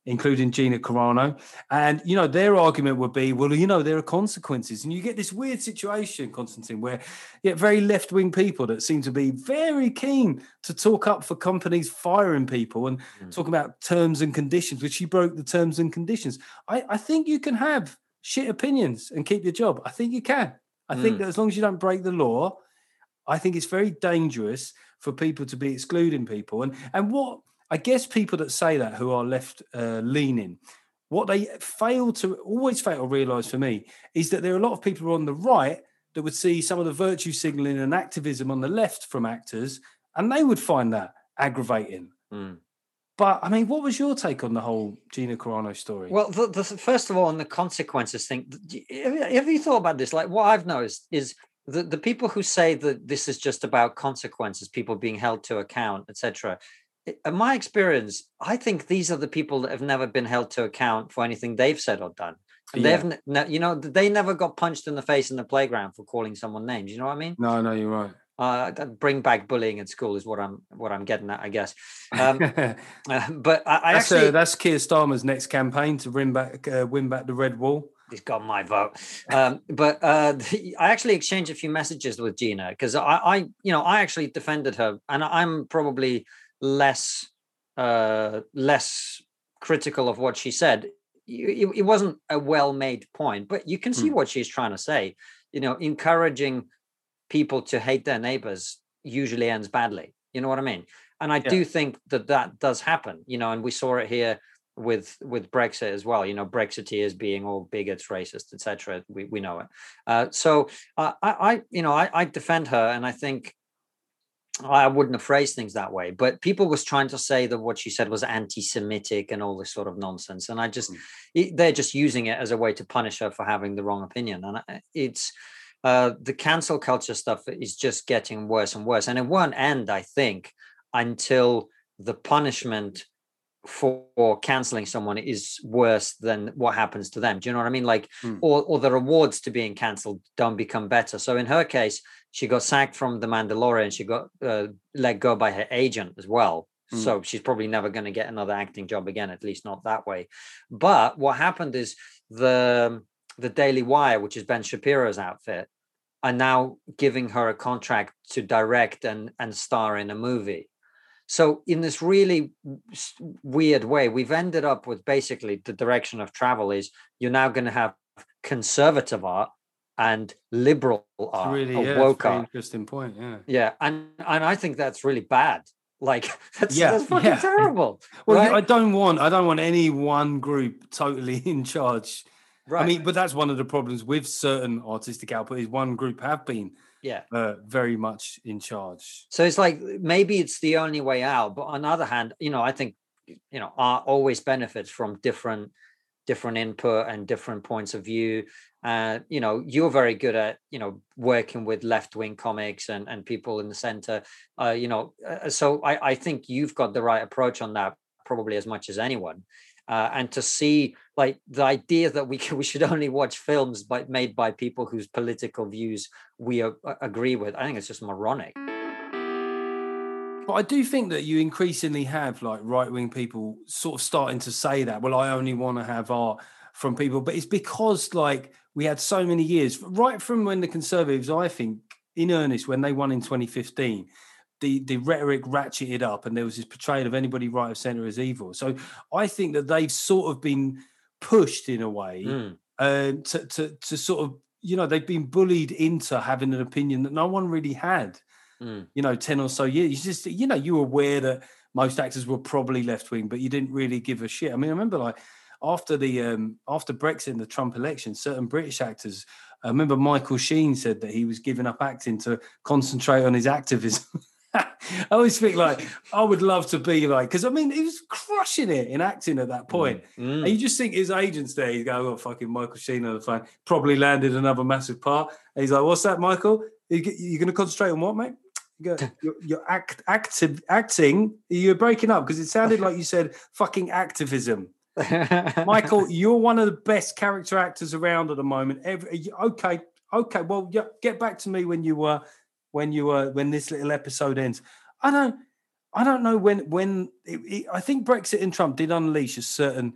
including Gina Carano. And you know, their argument would be, well, you know, there are consequences, and you get this weird situation, Konstantin, where you get very left wing people that seem to be very keen to talk up for companies firing people and mm. talking about terms and conditions, which she broke the terms and conditions. I, I think you can have shit opinions and keep your job. I think you can. I mm. think that as long as you don't break the law I think it's very dangerous for people to be excluding people. And and what I guess people that say that who are left uh, leaning, what they fail to always fail to realise for me is that there are a lot of people on the right that would see some of the virtue signalling and activism on the left from actors, and they would find that aggravating. Mm. But I mean, what was your take on the whole Gina Carano story? Well, the, the, first of all, on the consequences thing, have you thought about this? Like, what I've noticed is the, the people who say that this is just about consequences, people being held to account, etc. In my experience, I think these are the people that have never been held to account for anything they've said or done. And yeah. they've, ne- you know, they never got punched in the face in the playground for calling someone names. You know what I mean? No, no, you're right. Uh, bring back bullying at school is what I'm what I'm getting at, I guess. Um, uh, but I, I that's, actually uh, that's Keir Starmer's next campaign to win back uh, win back the red wall he's got my vote. Um, but uh, I actually exchanged a few messages with Gina because I, I, you know, I actually defended her, and I'm probably less, uh, less critical of what she said. It, it wasn't a well-made point, but you can see hmm. what she's trying to say. You know, encouraging people to hate their neighbors usually ends badly. You know what I mean? and I Yeah. do think that that does happen. You know, and we saw it here with with Brexit as well. You know, Brexiteers being all bigots, racist, etc. We we know it. Uh, so uh, I I you know I I defend her, and I think I wouldn't have phrased things that way, but people was trying to say that what she said was anti-Semitic and all this sort of nonsense, and I just Mm. it, they're just using it as a way to punish her for having the wrong opinion, and it's uh, the cancel culture stuff is just getting worse and worse, and it won't end, I think, until the punishment for canceling someone is worse than what happens to them. Do you know what I mean? Like, Mm. or or the rewards to being cancelled don't become better. So in her case, she got sacked from the Mandalorian. She got uh, let go by her agent as well. Mm. So she's probably never going to get another acting job again, at least not that way. But what happened is the the Daily Wire, which is Ben Shapiro's outfit, are now giving her a contract to direct and and star in a movie. So in this really weird way, we've ended up with basically the direction of travel is you're now going to have conservative art and liberal It's art really or yeah, woke art. interesting point. Yeah. Yeah, and and I think that's really bad. Like that's, Yeah, that's fucking yeah. terrible. Well, right? I don't want I don't want any one group totally in charge. right. I mean, but that's one of the problems with certain artistic output is one group have been yeah. uh, very much in charge. So it's like maybe it's the only way out. But on the other hand, you know, I think you know art always benefits from different different input and different points of view. Uh, you know, you're very good at you know working with left wing comics and and people in the center. Uh, you know, uh, so I I think you've got the right approach on that probably as much as anyone. Uh, and to see like the idea that we can, we should only watch films by, made by people whose political views we agree with, I think it's just moronic. But I do think that you increasingly have like right wing people sort of starting to say that. Well, I only want to have art from people, but it's because like we had so many years right from when the Conservatives, I think, in earnest, when they won in 2015. The, the rhetoric ratcheted up and there was this portrayal of anybody right of center as evil. So I think that they've sort of been pushed in a way Mm. um, to, to to sort of you know they've been bullied into having an opinion that no one really had Mm. you know 10 or so years you just you know you were aware that most actors were probably left wing but you didn't really give a shit i mean i remember like after the um after brexit and the trump election certain british actors i remember michael sheen said that he was giving up acting to concentrate on his activism I always think like I would love to be like because I mean he was crushing it in acting at that point. Mm. And you just think his agents there, you go, oh, fucking Michael Sheen on the phone, probably landed another massive part. And he's like, what's that, Michael? You, you're going to concentrate on what, mate? You go, you're, you're act, active, acting. You're breaking up because it sounded like you said fucking activism. Michael, you're one of the best character actors around at the moment. Every, okay, okay. Well, yeah, get back to me when you were, when you were, when this little episode ends. I don't, I don't know when, when it, it, I think Brexit and Trump did unleash a certain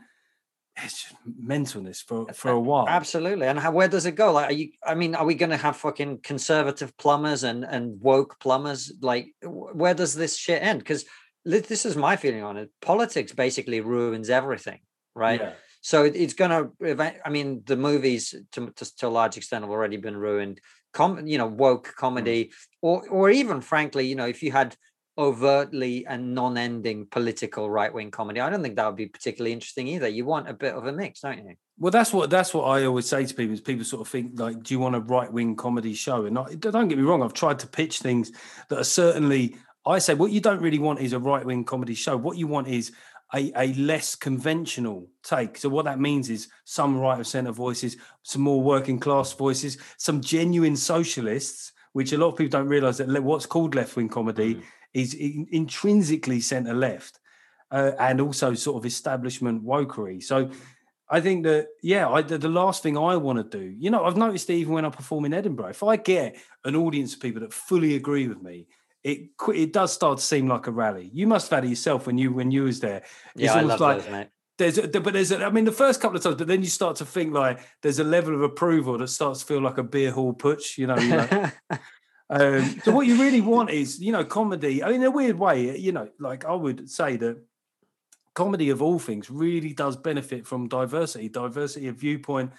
it's just mentalness for for a while. Absolutely. And how, where does it go? Like, are you? I mean, are we going to have fucking conservative plumbers and and woke plumbers? Like, where does this shit end? Because this is my feeling on it. Politics basically ruins everything, right? Yeah. So it's going to. I mean, the movies to, to to a large extent have already been ruined. Com, you know, woke mm. comedy, or or even frankly, you know, if you had overtly and non-ending political right-wing comedy, I don't think that would be particularly interesting either. You want a bit of a mix, don't you? Well, that's what that's what I always say to people. Is people sort of think like, do you want a right wing comedy show? And I, don't get me wrong, I've tried to pitch things that are certainly. I say what you don't really want is a right wing comedy show. What you want is a, a less conventional take. So what that means is some right of centre voices, some more working class voices, some genuine socialists, which a lot of people don't realise that what's called left wing comedy Mm. is in, intrinsically centre left, uh, and also sort of establishment wokery. So. I think that yeah, I, the, the last thing I want to do, you know, I've noticed even when I perform in Edinburgh, if I get an audience of people that fully agree with me, it it does start to seem like a rally. You must have had it yourself when you when you was there. It's Yeah, I love like those, mate. there's a, but there's a, I mean the first couple of times, but then you start to think like there's a level of approval that starts to feel like a beer hall putsch, you know. You know? Um, so what you really want is, you know, comedy. I mean, in a weird way, you know, like I would say that comedy of all things really does benefit from diversity, diversity of viewpoint,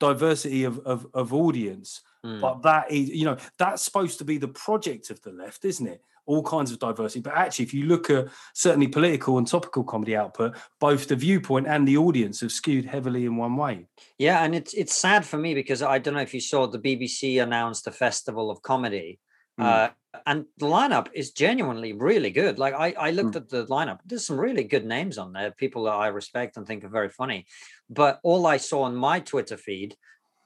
diversity of of, of audience. Mm. But that is, you know, that's supposed to be the project of the left, isn't it? all kinds of diversity. But actually, if you look at certainly political and topical comedy output, both the viewpoint and the audience have skewed heavily in one way. Yeah, and it's it's sad for me because I don't know if you saw the BBC announced a festival of comedy. Mm. Uh, and the lineup is genuinely really good. Like I, I looked mm. at the lineup. There's some really good names on there, people that I respect and think are very funny. But all I saw on my Twitter feed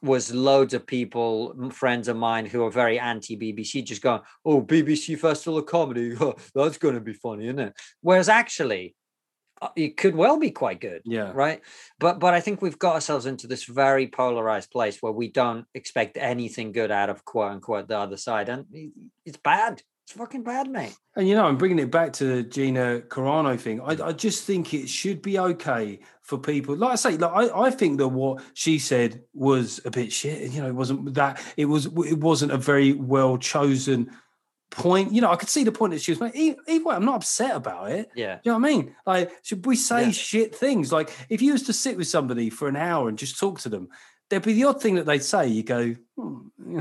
was loads of people, friends of mine who are very anti BBC, just going, "Oh, BBC Festival of Comedy, that's going to be funny, isn't it?" Whereas actually, uh, it could well be quite good yeah. right? But but i think we've got ourselves into this very polarized place where we don't expect anything good out of quote unquote the other side and it's bad it's fucking bad mate and you know i'm bringing it back to the gina carano thing i, I just think it should be okay for people like i say like I, I think that what she said was a bit shit you know it wasn't that it was it wasn't a very well chosen point. You know, I could see the point that she was making. Either way, I'm not upset about it. Yeah. you know what I mean? Like, should we say yeah. shit things? Like, if you was to sit with somebody for an hour and just talk to them, there'd be the odd thing that they'd say. You go, hmm,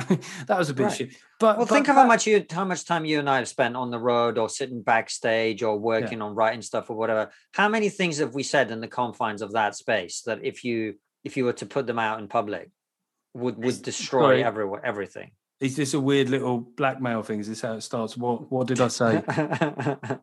that was a bit right. shit. But well, but, think of how much you, how much time you and I have spent on the road or sitting backstage or working yeah. on writing stuff or whatever. How many things have we said in the confines of that space that if you if you were to put them out in public would would destroy every, everything? is this a weird little blackmail thing? Is this how it starts? What What did I say?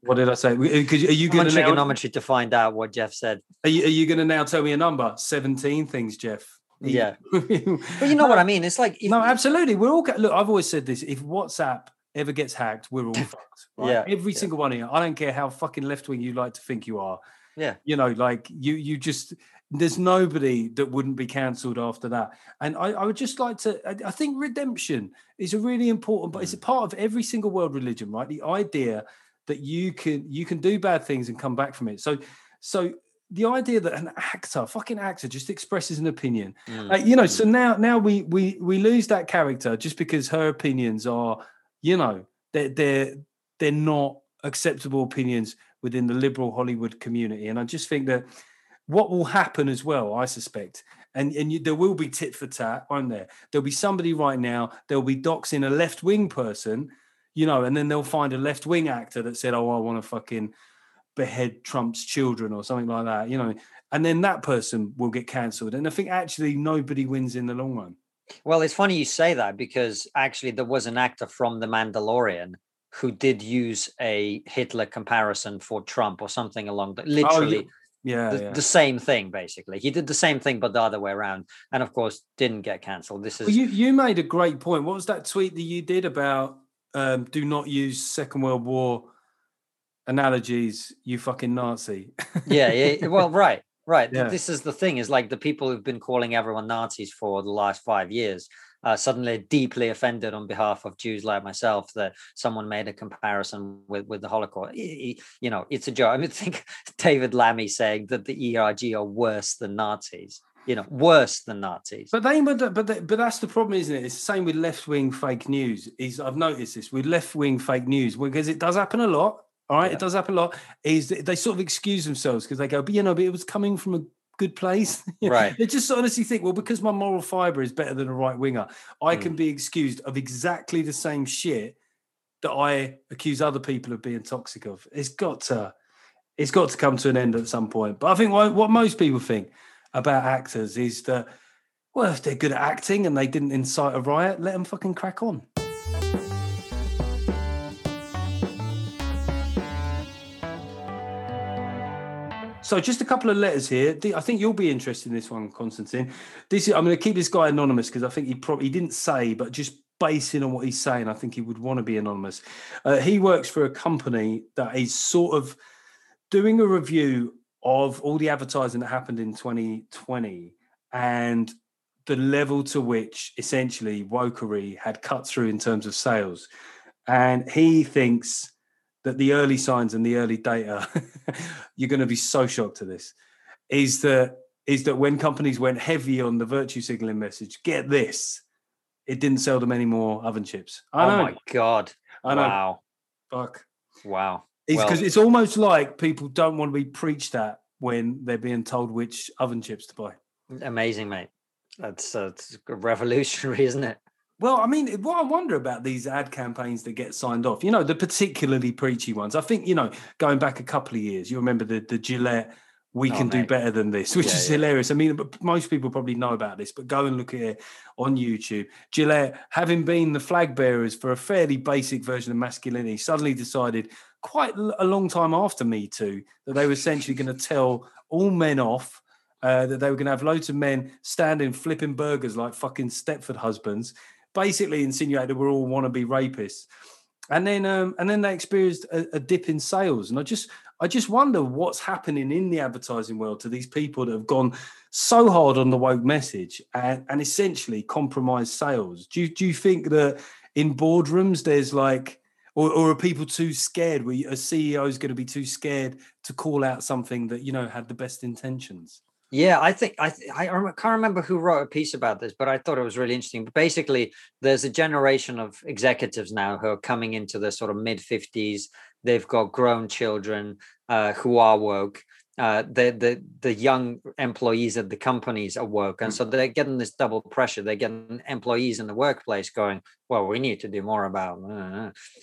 what did I say? Because are you going to trigonometry to find out what Geoff said? Are you, are you going to now tell me a number? Seventeen things, Geoff. Yeah, but you know what I mean. It's like if, no, absolutely. We're all look. I've always said this: if WhatsApp ever gets hacked, we're all fucked. Right? Yeah, every yeah. single one of you. I don't care how fucking left wing you like to think you are. Yeah, you know, like you, you just there's nobody that wouldn't be cancelled after that. And I, I, would just like to, I, I, think redemption is a really important, but it's a mm. part of every single world religion, right? The idea that you can you can do bad things and come back from it. So so the idea that an actor, fucking actor, just expresses an opinion, mm. uh, you know. So mm. now now we we we lose that character just because her opinions are, you know, they're they're they're not acceptable opinions within the liberal Hollywood community. And I just think that what will happen as well, I suspect, and and you, there will be tit for tat, won't there? There'll be somebody right now. There'll be doxing a left wing person, you know, and then they'll find a left wing actor that said, "Oh, I want to fucking behead Trump's children" or something like that, you know, and then that person will get cancelled. And I think actually nobody wins in the long run. Well, it's funny you say that because actually there was an actor from The Mandalorian who did use a Hitler comparison for Trump or something along the literally. Oh, yeah the, yeah the, same thing basically he did the same thing but the other way around and of course didn't get cancelled this is well, you you made a great point what was that tweet that you did about um, do not use second world war analogies you fucking nazi yeah yeah well right right yeah. this is the thing is like the people who've been calling everyone nazis for the last five years uh, suddenly deeply offended on behalf of Jews like myself that someone made a comparison with, with the Holocaust. you know, it's a joke. I mean, think David Lammy saying that the ERG are worse than Nazis. You know, worse than Nazis. But they, but but but that's the problem, isn't it? It's the same with left wing fake news. Is I've noticed this with left wing fake news because it does happen a lot. All right, yeah. it does happen a lot. Is they sort of excuse themselves because they go, but you know, but it was coming from a good place. Right. they just honestly think, well, because my moral fiber is better than a right winger, I mm. can be excused of exactly the same shit that I accuse other people of being toxic of. It's got to, it's got to come to an end at some point. But I think what, what most people think about actors is that, well, if they're good at acting and they didn't incite a riot, let them fucking crack on. So just a couple of letters here. I think you'll be interested in this one, Konstantin. This is, I'm going to keep this guy anonymous because I think he probably he didn't say, but just basing on what he's saying, I think he would want to be anonymous. Uh, he works for a company that is sort of doing a review of all the advertising that happened in 2020 and the level to which essentially wokery had cut through in terms of sales. And he thinks that the early signs and the early data, you're going to be so shocked to this, is that is that when companies went heavy on the virtue signaling message, get this, it didn't sell them any more oven chips. I oh know. my god! I know. Wow. Fuck. Wow. It's because well, it's almost like people don't want to be preached at when they're being told which oven chips to buy. Amazing, mate. That's, uh, that's revolutionary, isn't it? Well, I mean, what I wonder about these ad campaigns that get signed off, you know, the particularly preachy ones. I think, you know, going back a couple of years, you remember the the Gillette we oh, can mate. do better than this, which yeah, is yeah. hilarious. I mean, most people probably know about this, but go and look at it on YouTube. Gillette, having been the flag bearers for a fairly basic version of masculinity, suddenly decided quite a long time after Me Too that they were essentially going to tell all men off. Uh, that they were going to have loads of men standing flipping burgers like fucking Stepford husbands, basically insinuated we're all wannabe rapists and then um, and then they experienced a, a, dip in sales and i just I just wonder what's happening in the advertising world to these people that have gone so hard on the woke message and, and essentially compromised sales. Do you, do you think that in boardrooms there's like, or, or are people too scared? Where a CEO is going to be too scared to call out something that you know had the best intentions? Yeah, I think I I can't remember who wrote a piece about this, but I thought it was really interesting. But basically, there's a generation of executives now who are coming into the sort of mid 50s they've got grown children uh, who are woke. Uh, the the the young employees at the companies are woke, and so they're getting this double pressure. They're getting employees in the workplace going, "Well, we need to do more about,"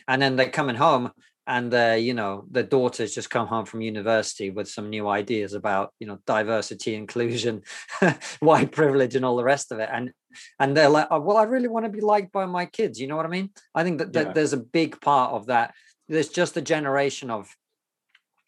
and then they're coming home, and uh, you know the daughters just come home from university with some new ideas about you know diversity, inclusion, white privilege, and all the rest of it, and and they're like, oh, "Well, I really want to be liked by my kids." You know what I mean? I think that, that yeah. there's a big part of that there's just a generation of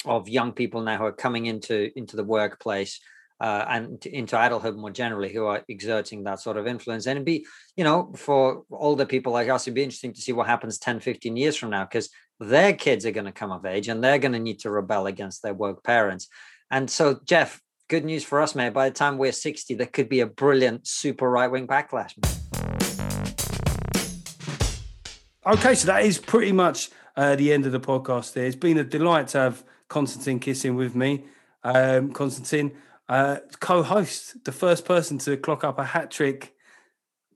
of young people now who are coming into into the workplace uh, and into adulthood more generally who are exerting that sort of influence and it'd be you know for older people like us it'd be interesting to see what happens 10 15 years from now because their kids are going to come of age and they're going to need to rebel against their woke parents and so geoff good news for us mate by the time we're 60 there could be a brilliant super right-wing backlash okay so that is pretty much uh, the end of the podcast there. It's been a delight to have Konstantin Kisin with me. Um, Konstantin, uh, co host, the first person to clock up a hat trick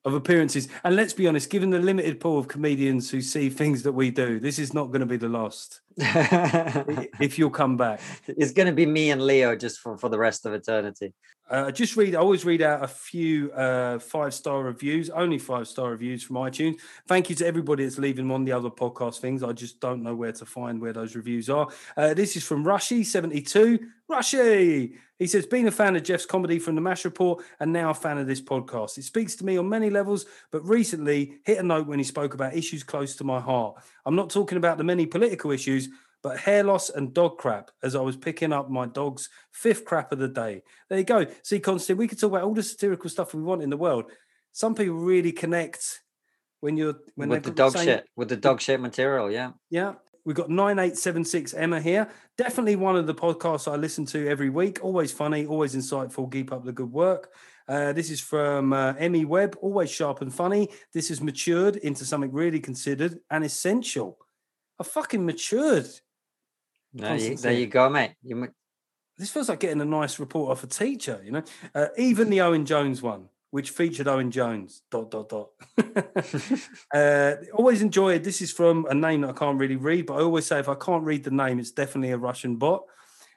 of appearances. And let's be honest, given the limited pool of comedians who see things that we do, this is not going to be the last. if you'll come back, it's going to be me and Leo just for, for the rest of eternity. Uh, just read. I always read out a few uh, five star reviews, only five star reviews from iTunes. Thank you to everybody that's leaving them on the other podcast things. I just don't know where to find where those reviews are. Uh, this is from Rushy seventy two. Rushy, he says, being a fan of Geoff's comedy from the Mash Report and now a fan of this podcast. It speaks to me on many levels, but recently hit a note when he spoke about issues close to my heart. I'm not talking about the many political issues, but hair loss and dog crap as I was picking up my dog's fifth crap of the day. There you go. See, Konstantin, we could talk about all the satirical stuff we want in the world. Some people really connect when you're when with the dog shit with the dog shit material. Yeah, yeah. We've got 9876 Emma here. Definitely one of the podcasts I listen to every week. Always funny, always insightful. Keep up the good work. Uh, this is from uh, Emmy Webb. Always sharp and funny. This has matured into something really considered and essential. I fucking matured no, you, there you go, mate. You, this feels like getting a nice report off a teacher, you know. Uh, even the Owen Jones one, which featured Owen Jones. Dot dot dot. uh, always enjoyed. This is from a name that I can't really read, but I always say if I can't read the name, it's definitely a Russian bot.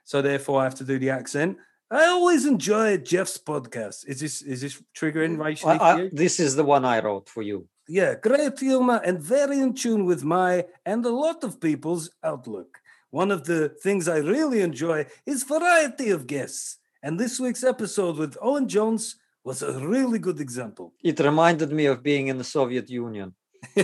So therefore, I have to do the accent. I always enjoy Geoff's podcast. Is this is this triggering mm, racially? Well, this is the one I wrote for you. Yeah, great humor and very in tune with my and a lot of people's outlook. One of the things I really enjoy is variety of guests. And this week's episode with Owen Jones was a really good example. It reminded me of being in the Soviet Union.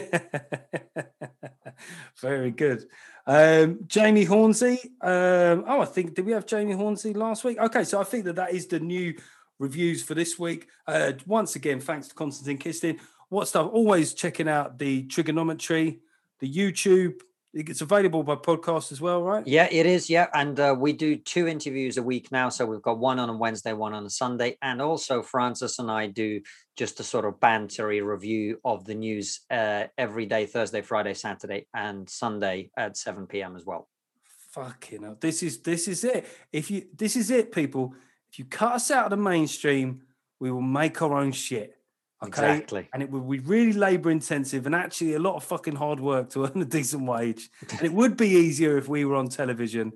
Very good. Um, Jamie Hornsey. Um, oh, I think, did we have Jamie Hornsey last week? Okay, so I think that that is the new reviews for this week. Uh, once again, thanks to Konstantin Kisin. What stuff? Always checking out the trigonometry, the YouTube, it's available by podcast as well, right? Yeah, it is. Yeah, and uh, we do two interviews a week now. So we've got one on a Wednesday, one on a Sunday, and also Francis and I do just a sort of bantery review of the news uh, every day, Thursday, Friday, Saturday, and Sunday at seven p.m. as well. Fucking hell! This is this is it. If you this is it, people. If you cut us out of the mainstream, we will make our own shit. Okay? Exactly. And it would be really labor intensive and actually a lot of fucking hard work to earn a decent wage. and it would be easier if we were on television.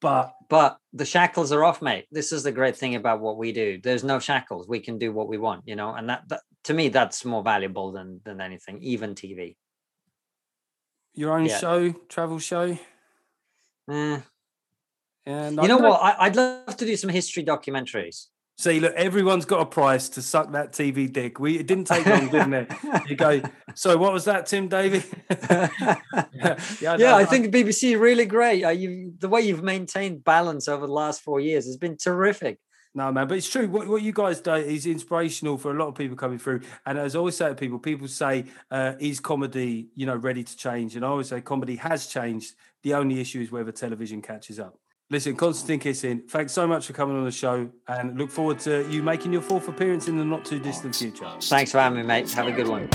But but the shackles are off, mate. This is the great thing about what we do. There's no shackles. We can do what we want, you know, and that, that to me that's more valuable than than anything, even TV. Your own yeah. show, travel show. Eh. Yeah, no, you know no. what? I, would love to do some history documentaries. See, look, everyone's got a price to suck that TV dick. We it didn't take long, didn't it? You go. So, what was that, Tim Davie? yeah, yeah, I, I, think BBC really great. Uh, you the way you've maintained balance over the last four years has been terrific. No, man, but it's true. What, what you guys do is inspirational for a lot of people coming through. And as I always say to people, people say, uh, is comedy, you know, ready to change? And I always say comedy has changed. The only issue is whether television catches up. Listen, Konstantin Kisin, thanks so much for coming on the show and look forward to you making your fourth appearance in the not too distant future. Thanks for having me, mate. Have a good one.